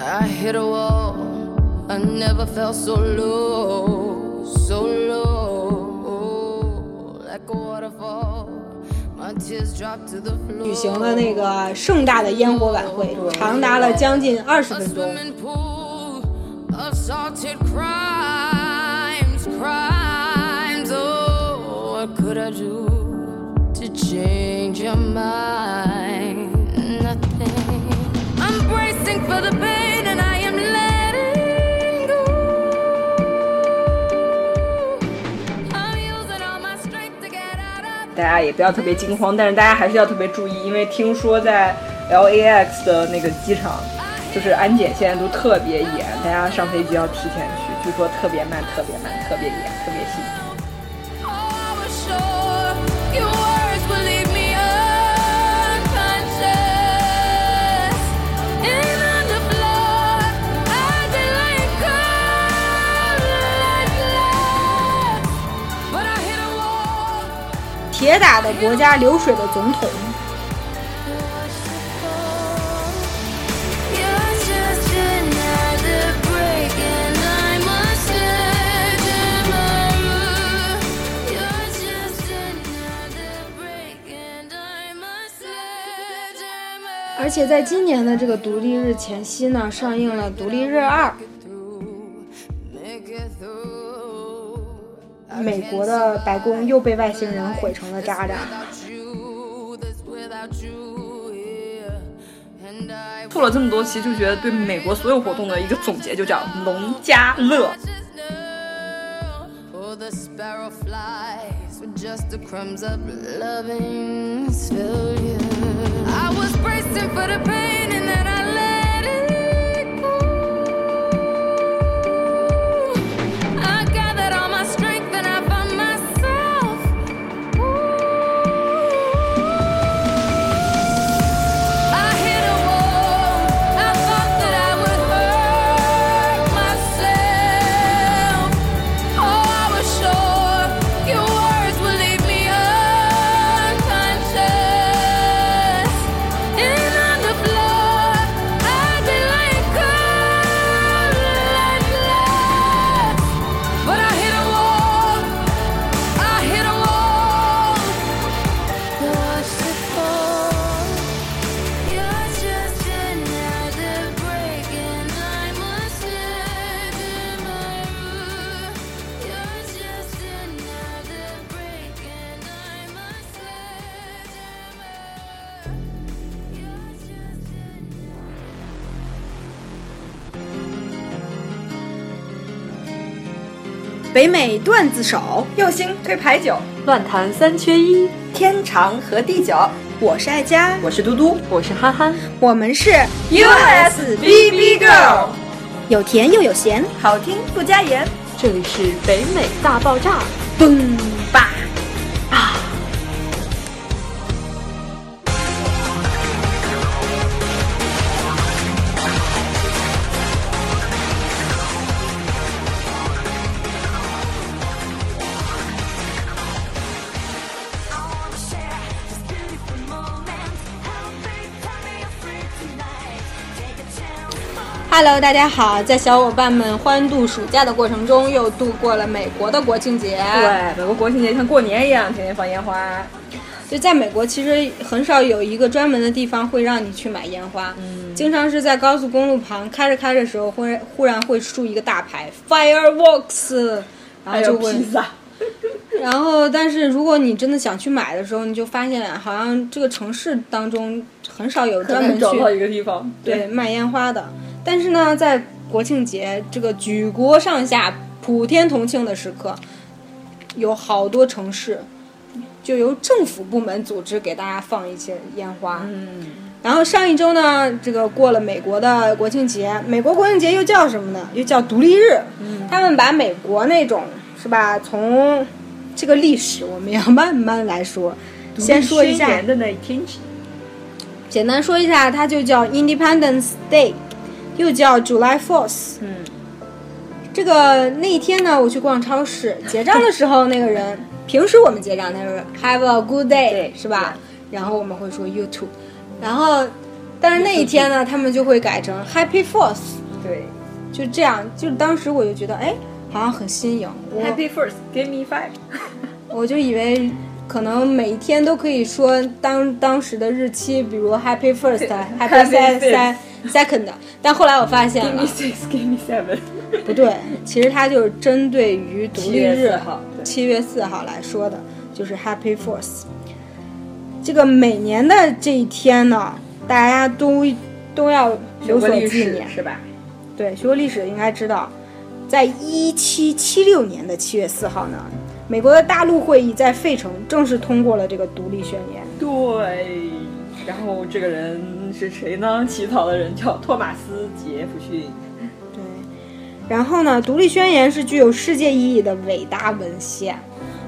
I hit a wall. I never felt so low, so low, like a waterfall. My tears drop to the floor. 举行了那个盛大的烟火晚会，长达了将近二十 A 分钟。大家也不要特别惊慌，但是大家还是要特别注意，因为听说在 LAX 的那个机场，就是安检现在都特别严，大家上飞机要提前去，据说特别慢，特别慢，特别严，特别细。打的国家流水的总统。而且在今年的这个独立日前夕呢，上映了《独立日二》，美国的白宫又被外星人毁成了渣渣。Without you, this without you here, and I 做了这么多期，就觉得对美国所有活动的一个总结就叫农家乐。美段子手，右星推牌九，乱弹三缺一，天长和地久。我是爱佳，我是嘟嘟我是憨憨。我们是 USBB Girl，有甜又有咸，好听不加盐。这里是北美大爆炸。嘣吧！Hello，大家好，在小伙伴们欢度暑假的过程中，又度过了美国的国庆节。对，美国国庆节像过年一样，天天放烟花。就在美国，其实很少有一个专门的地方会让你去买烟花，嗯经常是在高速公路旁开着开着的时候，忽然忽然会竖一个大牌 fireworks，然还有后就会然后，但是如果你真的想去买的时候，你就发现好像这个城市当中很少有专门去一去个地方。对卖烟花的。但是呢，在国庆节这个举国上下普天同庆的时刻，有好多城市就由政府部门组织给大家放一些烟花。嗯，然后上一周呢，这个过了美国的国庆节，美国国庆节又叫什么呢？又叫独立日。他们把美国那种是吧，从这个历史我们要慢慢来说，先说一下宣言，的那一天起，简单说一下，它就叫 Independence Day，又叫 July Fourth。嗯，这个那一天呢，我去逛超市结账的时候，那个人平时我们结账他说 Have a good day，是吧？然后我们会说 You too。然后但是那一天呢，他们就会改成 Happy Fourth，对就这样。就当时我就觉得，哎，好像很新颖。，Happy First, Give me five。我就以为可能每一天都可以说当当时的日期，比如 Happy First、Happy Happy Second、但后来我发现 Give 了 me six, give me seven。不对，其实它就是针对于独立日月4号对七月四号来说的，就是 Happy Fourth。这个每年的这一天呢，大家都都要有所纪念。是吧？对，学过历史的应该知道，在一七七六年的七月四号呢，美国的大陆会议在费城正式通过了这个独立宣言。对。然后这个人是谁呢？起草的人叫托马斯·杰弗逊。对，然后呢，独立宣言是具有世界意义的伟大文献。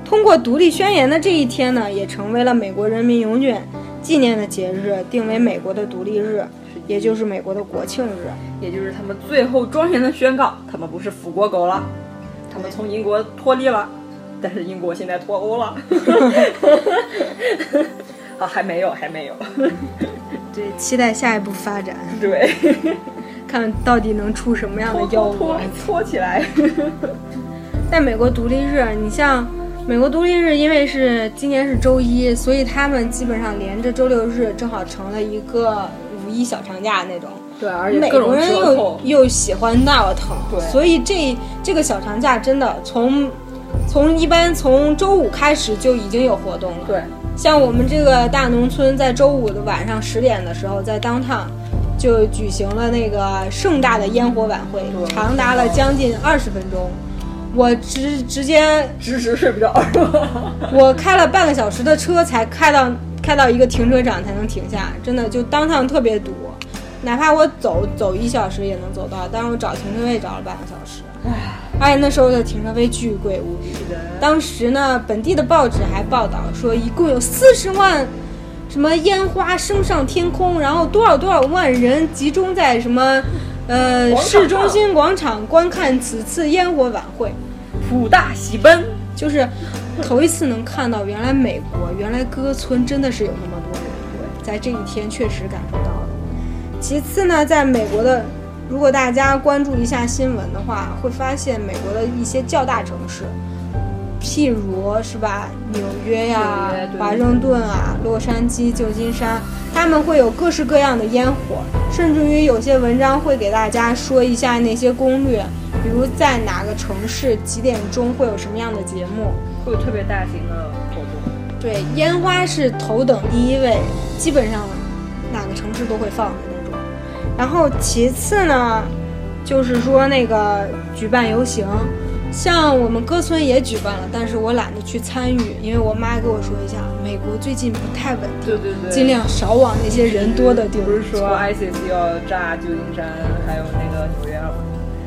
通过独立宣言的这一天呢，也成为了美国人民永远纪念的节日，定为美国的独立日，也就是美国的国庆日。也就是他们最后庄严的宣告，他们不是辅国狗了，他们从英国脱离了，但是英国现在脱欧了。啊，还没有，还没有。对，期待下一步发展，对，看到底能出什么样的妖拖怪。搓起来。在美国独立日，你像美国独立日，因为是今年是周一，所以他们基本上连着周六日，正好成了一个五一小长假那种。对，而且美各种国人又。又喜欢闹腾，对所以这这个小长假真的从从一般从周五开始就已经有活动了。对，像我们这个大农村，在周五的晚上十点的时候，在当趟就举行了那个盛大的烟火晚会，长达了将近二十分钟。我直直接直直睡不着。我开了半个小时的车才开到开到一个停车场才能停下，真的就当趟特别堵，哪怕我走走一小时也能走到，但是我找停车位找了半个小时，而且那时候的停车费巨贵无比。当时呢，本地的报纸还报道说，一共有四十万什么烟花升上天空，然后多少多少万人集中在什么呃市中心广场观看此次烟火晚会。普大喜奔。就是头一次能看到，原来美国原来歌村真的是有那么多人，在这一天确实感受到了。其次呢，在美国的，如果大家关注一下新闻的话，会发现美国的一些较大城市，譬如是吧，纽约呀、华盛顿啊、洛杉矶、旧金山，他们会有各式各样的烟火，甚至于有些文章会给大家说一下那些攻略，比如在哪个城市几点钟会有什么样的节目。会有特别大型的活动。对，烟花是头等第一位，基本上哪个城市都会放。然后其次呢，就是说那个举办游行，像我们哥村也举办了，但是我懒得去参与，因为我妈跟我说一下，美国最近不太稳定，对对对，尽量少往那些人多的地方不是说 ISIS 要炸旧金山，还有那个纽约了吗？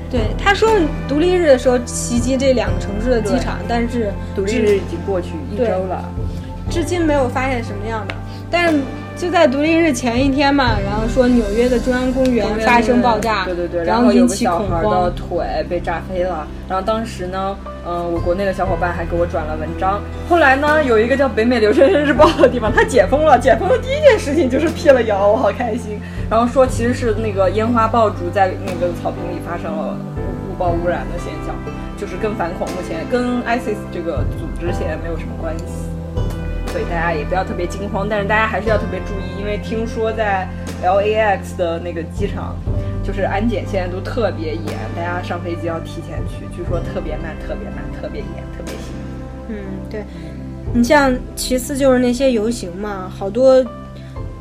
对，他说独立日的时候袭击这两个城市的机场，但是独立日已经过去一周了。至今没有发现什么样的。但是就在独立日前一天嘛，然后说纽约的中央公园发生爆炸，对对对，然后有个引起恐小孩的慌。腿被炸飞了，然后当时呢，嗯、我国内的小伙伴还给我转了文章。后来呢，有一个叫北美留学生日报的地方，他解封了，解封的第一件事情就是辟了谣，我好开心。然后说其实是那个烟花爆竹在那个草坪里发生了误爆污染的现象，就是跟反恐目前跟 ISIS 这个组织现在没有什么关系。所以大家也不要特别惊慌，但是大家还是要特别注意，因为听说在 LAX 的那个机场，就是安检现在都特别严，大家上飞机要提前去，据说特别慢、特别慢、特别严、特别严。嗯，对。你像其次就是那些游行嘛，好多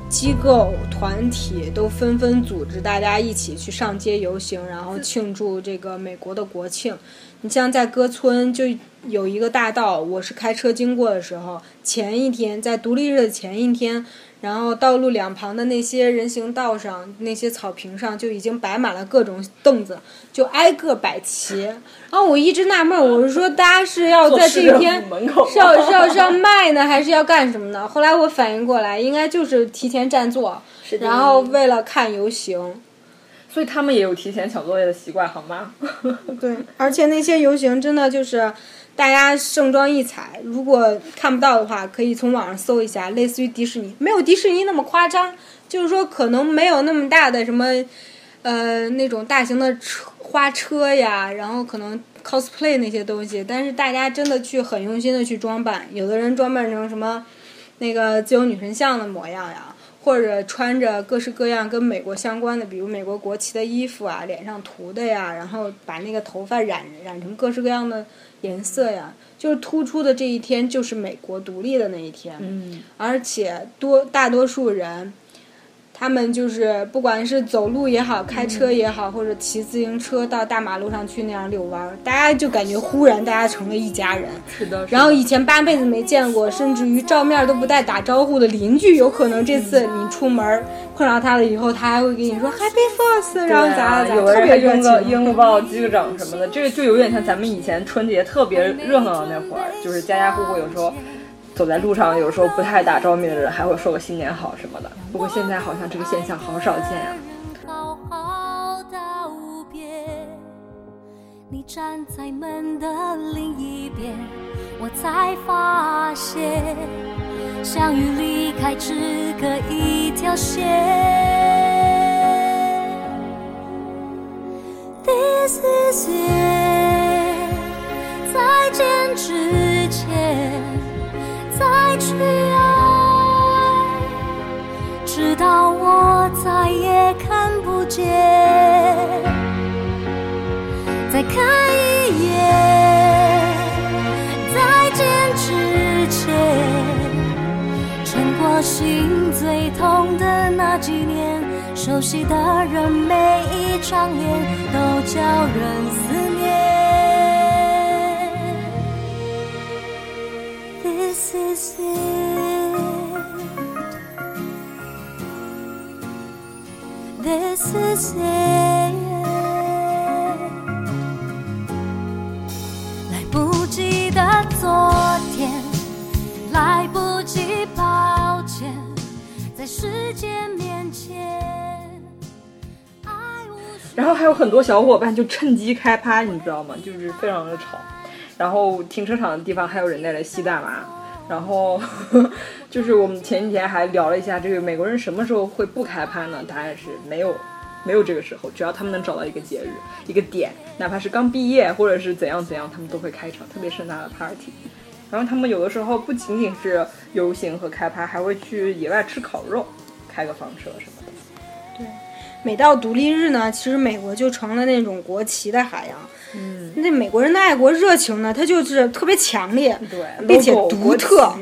机构团体都纷纷组织大家一起去上街游行，然后庆祝这个美国的国庆。你像在哥村就有一个大道，我是开车经过的时候，前一天在独立日的前一天，然后道路两旁的那些人行道上、那些草坪上就已经摆满了各种凳子，就挨个摆齐。然 后我一直纳闷儿，我是说大家是要在这一天是要是要是要卖呢，还是要干什么呢？后来我反应过来，应该就是提前占座，然后为了看游行。所以他们也有提前抢作业的习惯，好吗？对，而且那些游行真的就是大家盛装异彩。如果看不到的话，可以从网上搜一下，类似于迪士尼，没有迪士尼那么夸张，就是说可能没有那么大的什么，呃，那种大型的车花车呀，然后可能 cosplay 那些东西，但是大家真的去很用心的去装扮，有的人装扮成什么那个自由女神像的模样呀。或者穿着各式各样跟美国相关的，比如美国国旗的衣服啊，脸上涂的呀，然后把那个头发染染成各式各样的颜色呀，就是突出的这一天就是美国独立的那一天。嗯，而且多大多数人，他们就是不管是走路也好，开车也好，或者骑自行车到大马路上去那样遛弯儿，大家就感觉忽然大家成了一家人。是的。然后以前八辈子没见过，甚至于照面都不带打招呼的邻居，有可能这次你出门碰到他了以后，他还会给你说 Happy Fourth，然后咋咋特别热情。个拥抱、击个掌什么的，这个就有点像咱们以前春节特别热闹的那会儿，就是家家户户有时候走在路上，有时候不太打照面的人还会说个新年好什么的。不过现在好像这个现象好少见啊。好好道别，你站在门的另一边，我才发现，相遇离开只隔一条线。This is it，再见之前，再去爱。直到我再也看不见。再看一眼，再见之前，撑过心最痛的那几年，熟悉的人每一张脸都叫人思念。This is it。来不及的昨天，来不及抱歉，在时间面前，爱无然后还有很多小伙伴就趁机开趴，你知道吗？就是非常的吵。然后停车场的地方还有人在那吸大麻。然后 就是我们前几天还聊了一下，这个美国人什么时候会不开趴呢？答案是没有，没有这个时候。只要他们能找到一个节日、一个点，哪怕是刚毕业或者是怎样怎样，他们都会开场特别盛大的 party。然后他们有的时候不仅仅是游行和开趴，还会去野外吃烤肉，开个房车什么的。对每到独立日呢，其实美国就成了那种国旗的海洋。嗯，那美国人的爱国热情呢，他就是特别强烈，对，并且独特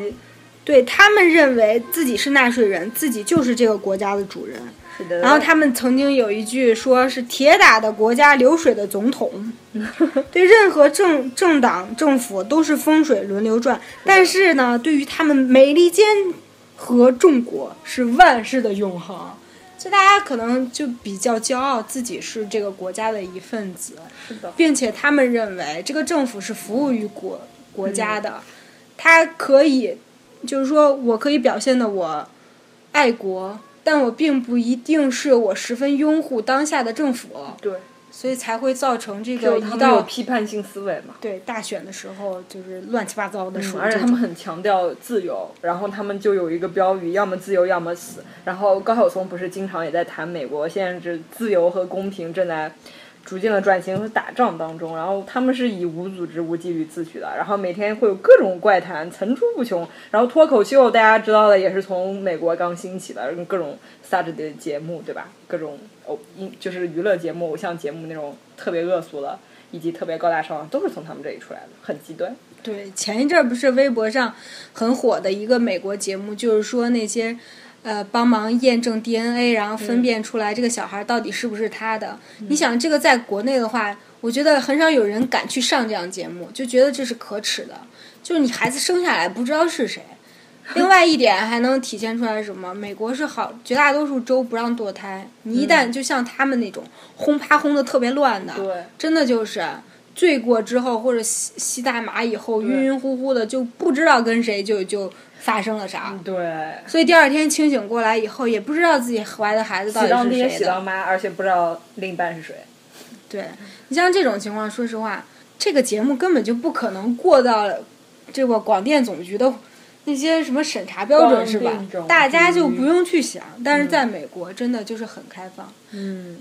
对他们认为自己是纳税人，自己就是这个国家的主人。是的。然后他们曾经有一句说是“铁打的国家流水的总统”，对任何政政党政府都是风水轮流转，但是呢，对于他们美利坚和中国是万世的永恒。就大家可能就比较骄傲自己是这个国家的一份子，是的，并且他们认为这个政府是服务于国国家的，它可以，就是说我可以表现的我爱国，但我并不一定是我十分拥护当下的政府，对，所以才会造成这个一他们有到批判性思维嘛。对大选的时候就是乱七八糟的。而且他们很强调自由，然后他们就有一个标语，要么自由，要么死。然后高晓松不是经常也在谈美国现在是自由和公平正在逐渐的转型和打仗当中，然后他们是以无组织、无纪律自诩的，然后每天会有各种怪谈层出不穷，然后脱口秀大家知道的也是从美国刚兴起的，各种 Saturday 的节目对吧？各种偶音就是娱乐节目、偶像节目那种特别恶俗的。以及特别高大上，都是从他们这里出来的，很极端。对，前一阵不是微博上很火的一个美国节目，就是说那些呃帮忙验证 DNA，然后分辨出来这个小孩到底是不是他的。你想，这个在国内的话，我觉得很少有人敢去上这样节目，就觉得这是可耻的。就是你孩子生下来不知道是谁。另外一点还能体现出来什么？美国是好，绝大多数州不让堕胎。你一旦就像他们那种轰趴轰的特别乱的，对，真的就是醉过之后或者吸吸大麻以后晕晕乎乎的，就不知道跟谁就就发生了啥。对，所以第二天清醒过来以后，也不知道自己怀的孩子到底是谁的。妈，而且不知道另一半是谁。对你像这种情况，说实话，这个节目根本就不可能过到这个广电总局的那些什么审查标准，是吧大家就不用去想。但是在美国，真的就是很开放。嗯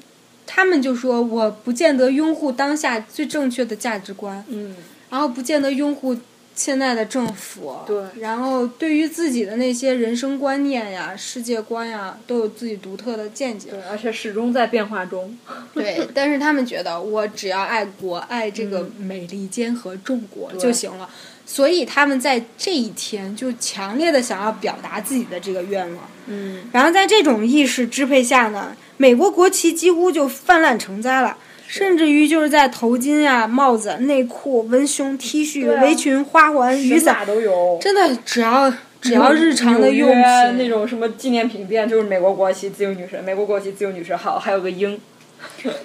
他们就说，我不见得拥护当下最正确的价值观，嗯，然后不见得拥护现在的政府，对。然后对于自己的那些人生观念呀、世界观呀，都有自己独特的见解。对，而且始终在变化中。对，但是他们觉得我只要爱国、爱这个美利坚和众国就行了，所以他们在这一天就强烈的想要表达自己的这个愿望。嗯，然后在这种意识支配下呢，美国国旗几乎就泛滥成灾了。甚至于就是在头巾啊、帽子、内裤、文胸、T 恤、啊围裙、花环、雨伞，都有。真的只要只要日常的用纽约那，种什么纪念品店，就是美国国旗、自由女神，美国国旗、自由女神，好，还有个鹰。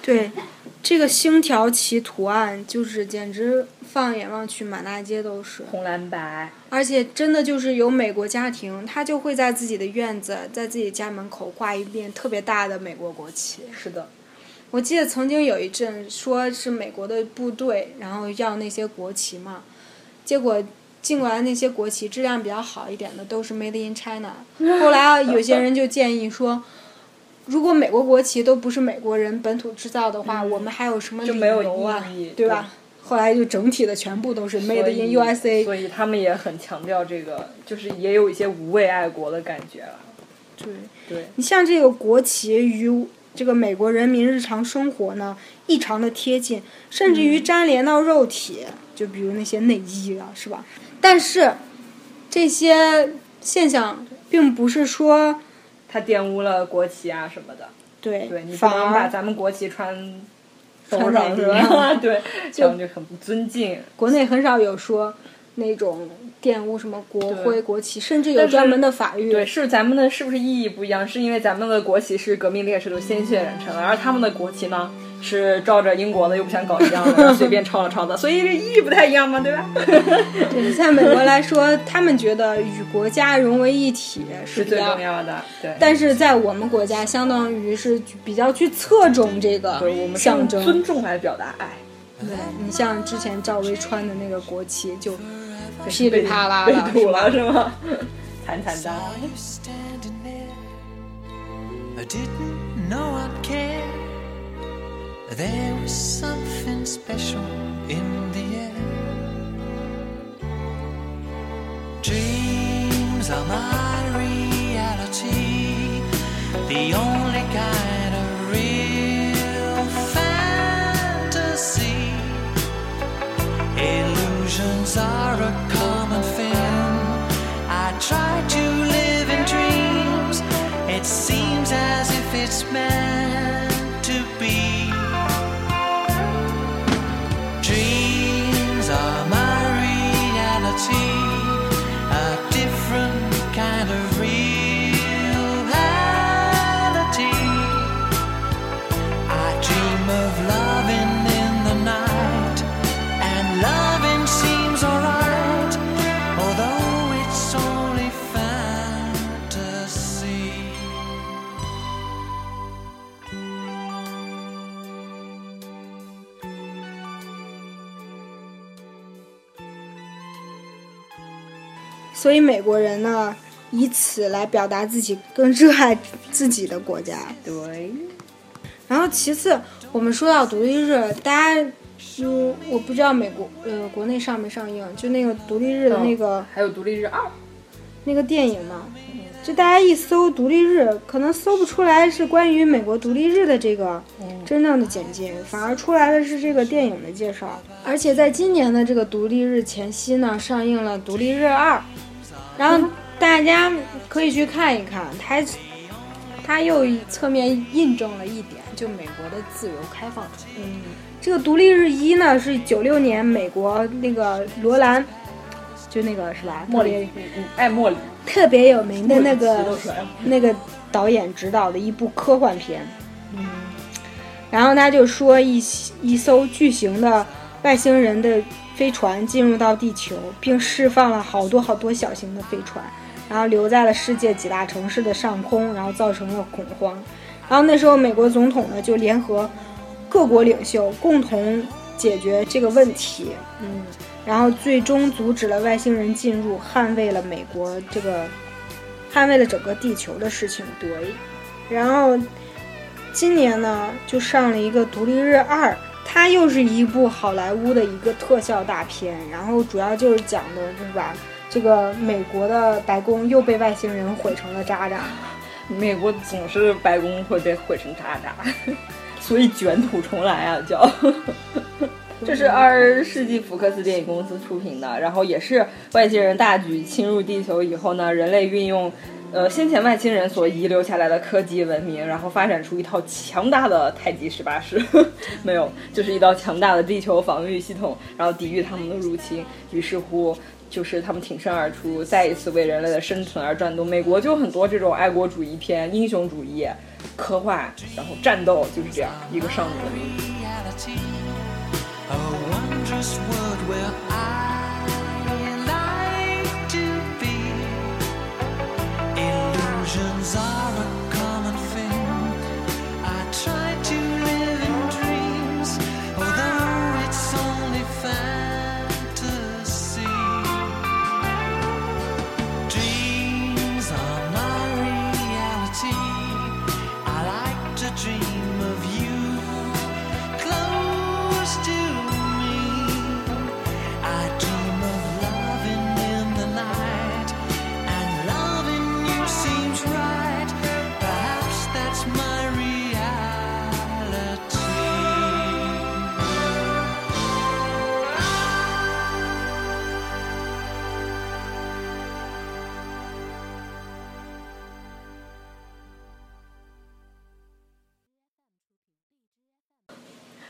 对这个星条旗图案，就是简直放眼望去满大街都是。红蓝白，而且真的就是有美国家庭，他就会在自己的院子，在自己家门口挂一面特别大的美国国旗。是的，我记得曾经有一阵说是美国的部队，然后要那些国旗嘛，结果进过来那些国旗质量比较好一点的都是 Made in China。后来啊，有些人就建议说，如果美国国旗都不是美国人本土制造的话，我们还有什么理就没有由啊意义，对吧？后来就整体的全部都是 Made in USA。所以他们也很强调这个，就是也有一些无畏爱国的感觉了。对。对，你像这个国旗与这个美国人民日常生活呢，异常的贴近，甚至于粘连到肉体，就比如那些内衣啊，是吧？但是这些现象并不是说它玷污了国旗啊什么的。对，对你不能把咱们国旗穿穿头上是吧？对，这样就很不尊敬。国内很少有说那种玷污什么国徽、国旗，甚至有专门的法律。对，是咱们的是不是意义不一样？是因为咱们的国旗是革命烈士的鲜血染成的，而他们的国旗呢是照着英国的又不想搞一样的，随便抄了抄的，所以这意义不太一样嘛，对吧？对，在美国来说，他们觉得与国家融为一体是是最重要的，对。但是在我们国家，相当于是比较去侧重这个对，我们象征。尊重来表达爱，对你像之前赵薇穿的那个国旗，就噼里啪啦被的，堵了是吗？惨惨的。you standing there. I didn't know I'd care. There was something special in the air. Dreams are my reality, the only kind man. 所以美国人呢，以此来表达自己更热爱自己的国家。对，然后其次，我们说到独立日，大家就我不知道美国呃国内上没上映，就那个独立日的那个、还有独立日二，那个电影嘛，就大家一搜独立日，可能搜不出来是关于美国独立日的这个真正的简介，反而出来的是这个电影的介绍。而且在今年的这个独立日前夕呢，上映了《独立日二》，然后大家可以去看一看，它它又侧面印证了一点，就美国的自由开放。嗯，这个独立日一呢是九六年美国那个罗兰，就那个是吧？莫里爱莫里，特别有名的那个那个导演执导的一部科幻片。嗯，然后他就说一一艘巨型的外星人的飞船进入到地球，并释放了好多好多小型的飞船，然后留在了世界几大城市的上空，然后造成了恐慌。然后那时候美国总统呢就联合各国领袖共同解决这个问题，嗯，然后最终阻止了外星人进入，捍卫了美国这个捍卫了整个地球的事情。对，然后今年呢就上了一个《独立日二》，它又是一部好莱坞的一个特效大片，然后主要就是讲的就是把这个美国的白宫又被外星人毁成了渣渣。美国总是白宫会被毁成渣渣，所以卷土重来啊，叫。这是二十世纪福克斯电影公司出品的，然后也是外星人大举侵入地球以后呢，人类运用呃先前外星人所遗留下来的科技文明，然后发展出一套强大的太极十八式，没有，就是一道强大的地球防御系统，然后抵御他们的入侵。于是乎。就是他们挺身而出，再一次为人类的生存而战斗。美国就很多这种爱国主义片、英雄主义、科幻，然后战斗就是这样一个上阵。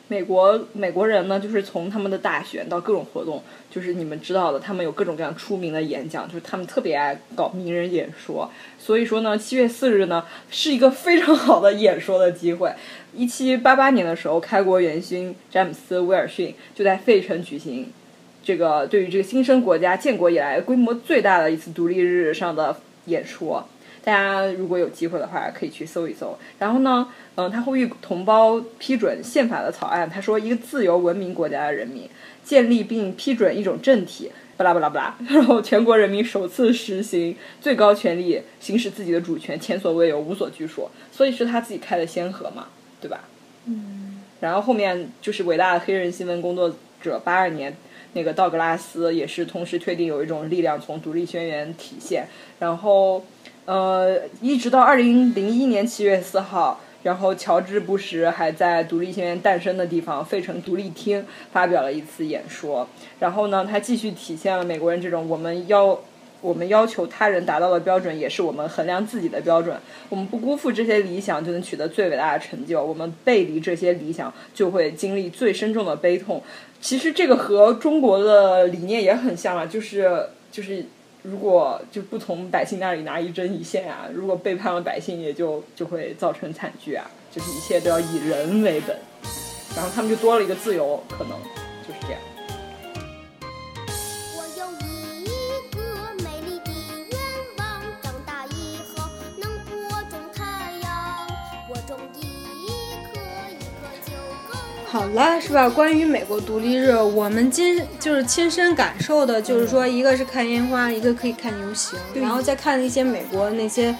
美国美国人呢，就是从他们的大选到各种活动，就是你们知道的，他们有各种各样出名的演讲，就是他们特别爱搞名人演说。所以说呢，七月四日呢是一个非常好的演说的机会。一七八八年的时候，开国元勋詹姆斯威尔逊就在费城举行这个对于这个新生国家建国以来规模最大的一次独立日上的演说。大家如果有机会的话，可以去搜一搜。然后呢，嗯，他呼吁同胞批准宪法的草案。他说，一个自由文明国家的人民建立并批准一种政体，巴拉巴拉巴拉。然后全国人民首次实行最高权力，行使自己的主权，前所未有，无所拘束。所以是他自己开的先河嘛，对吧？嗯。然后后面就是伟大的黑人新闻工作者，八二年那个道格拉斯也是同时确定有一种力量从独立宣言体现，然后。呃，一直到二零零一年七月四号，然后乔治·布什还在独立宣言诞生的地方费城独立厅发表了一次演说。然后呢，他继续体现了美国人这种我们要我们要求他人达到的标准，也是我们衡量自己的标准。我们不辜负这些理想，就能取得最伟大的成就；我们背离这些理想，就会经历最深重的悲痛。其实这个和中国的理念也很像啊，就是就是。如果就不从百姓那里拿一针一线啊，如果背叛了百姓，也就就会造成惨剧啊，就是一切都要以人为本，然后他们就多了一个自由，可能。好了，是吧？关于美国独立日，我们今就是亲身感受的，就是说，一个是看烟花，一个可以看游行，然后再看一些美国那些，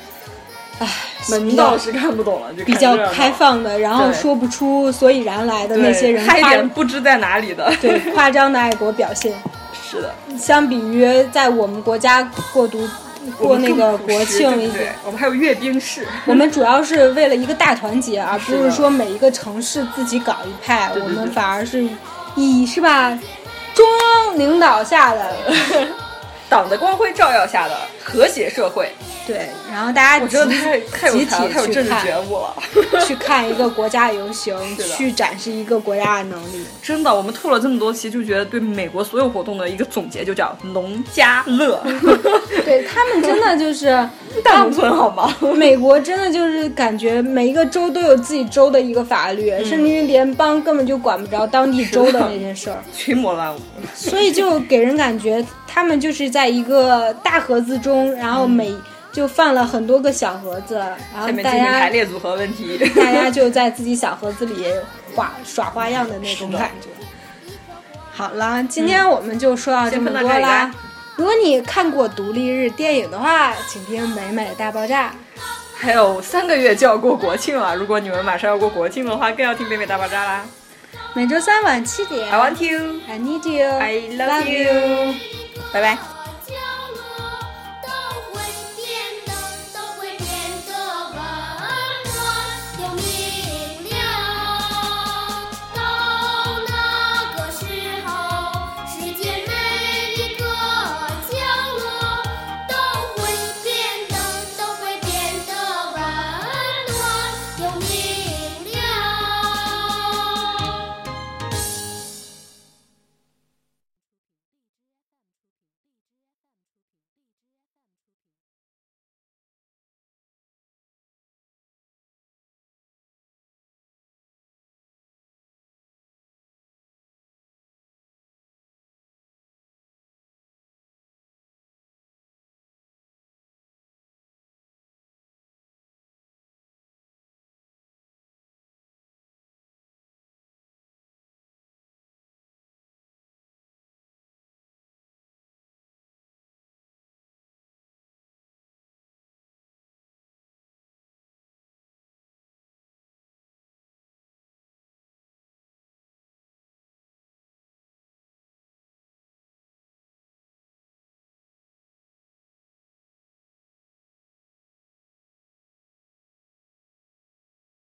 唉，门道是看不懂了，就比较开放的，然后说不出所以然来的那些人夸嗨点不知在哪里的，对夸张的爱国表现，是的，相比于在我们国家过独过那个国庆对对。我们还有阅兵式，我们主要是为了一个大团结，而不是说每一个城市自己搞一派。对对对我们反而是以是吧，中央领导下的 党的光辉照耀下的和谐社会。对，然后大家我觉得集太太有集才了，体太有政治去看觉悟了。去看一个国家游行，的去展示一个国家的能力。真的，我们吐了这么多期，就觉得对美国所有活动的一个总结就叫农家乐，对他们真的就是大农村好吗？美国真的就是感觉每一个州都有自己州的一个法律，嗯甚至于联邦根本就管不着当地州的那些事儿，群魔乱舞。所以就给人感觉他们就是在一个大盒子中，然后每就放了很多个小盒子，然后大进行排列组合问题。大家就在自己小盒子里花耍花样的那种感觉。好了，今天我们就说到这么多啦。如果你看过独立日电影的话，请听美美大爆炸。还有三个月就要过国庆了，如果你们马上要过国庆的话，更要听美美大爆炸啦。每周三晚七点 I want you, I need you, I love you，拜拜。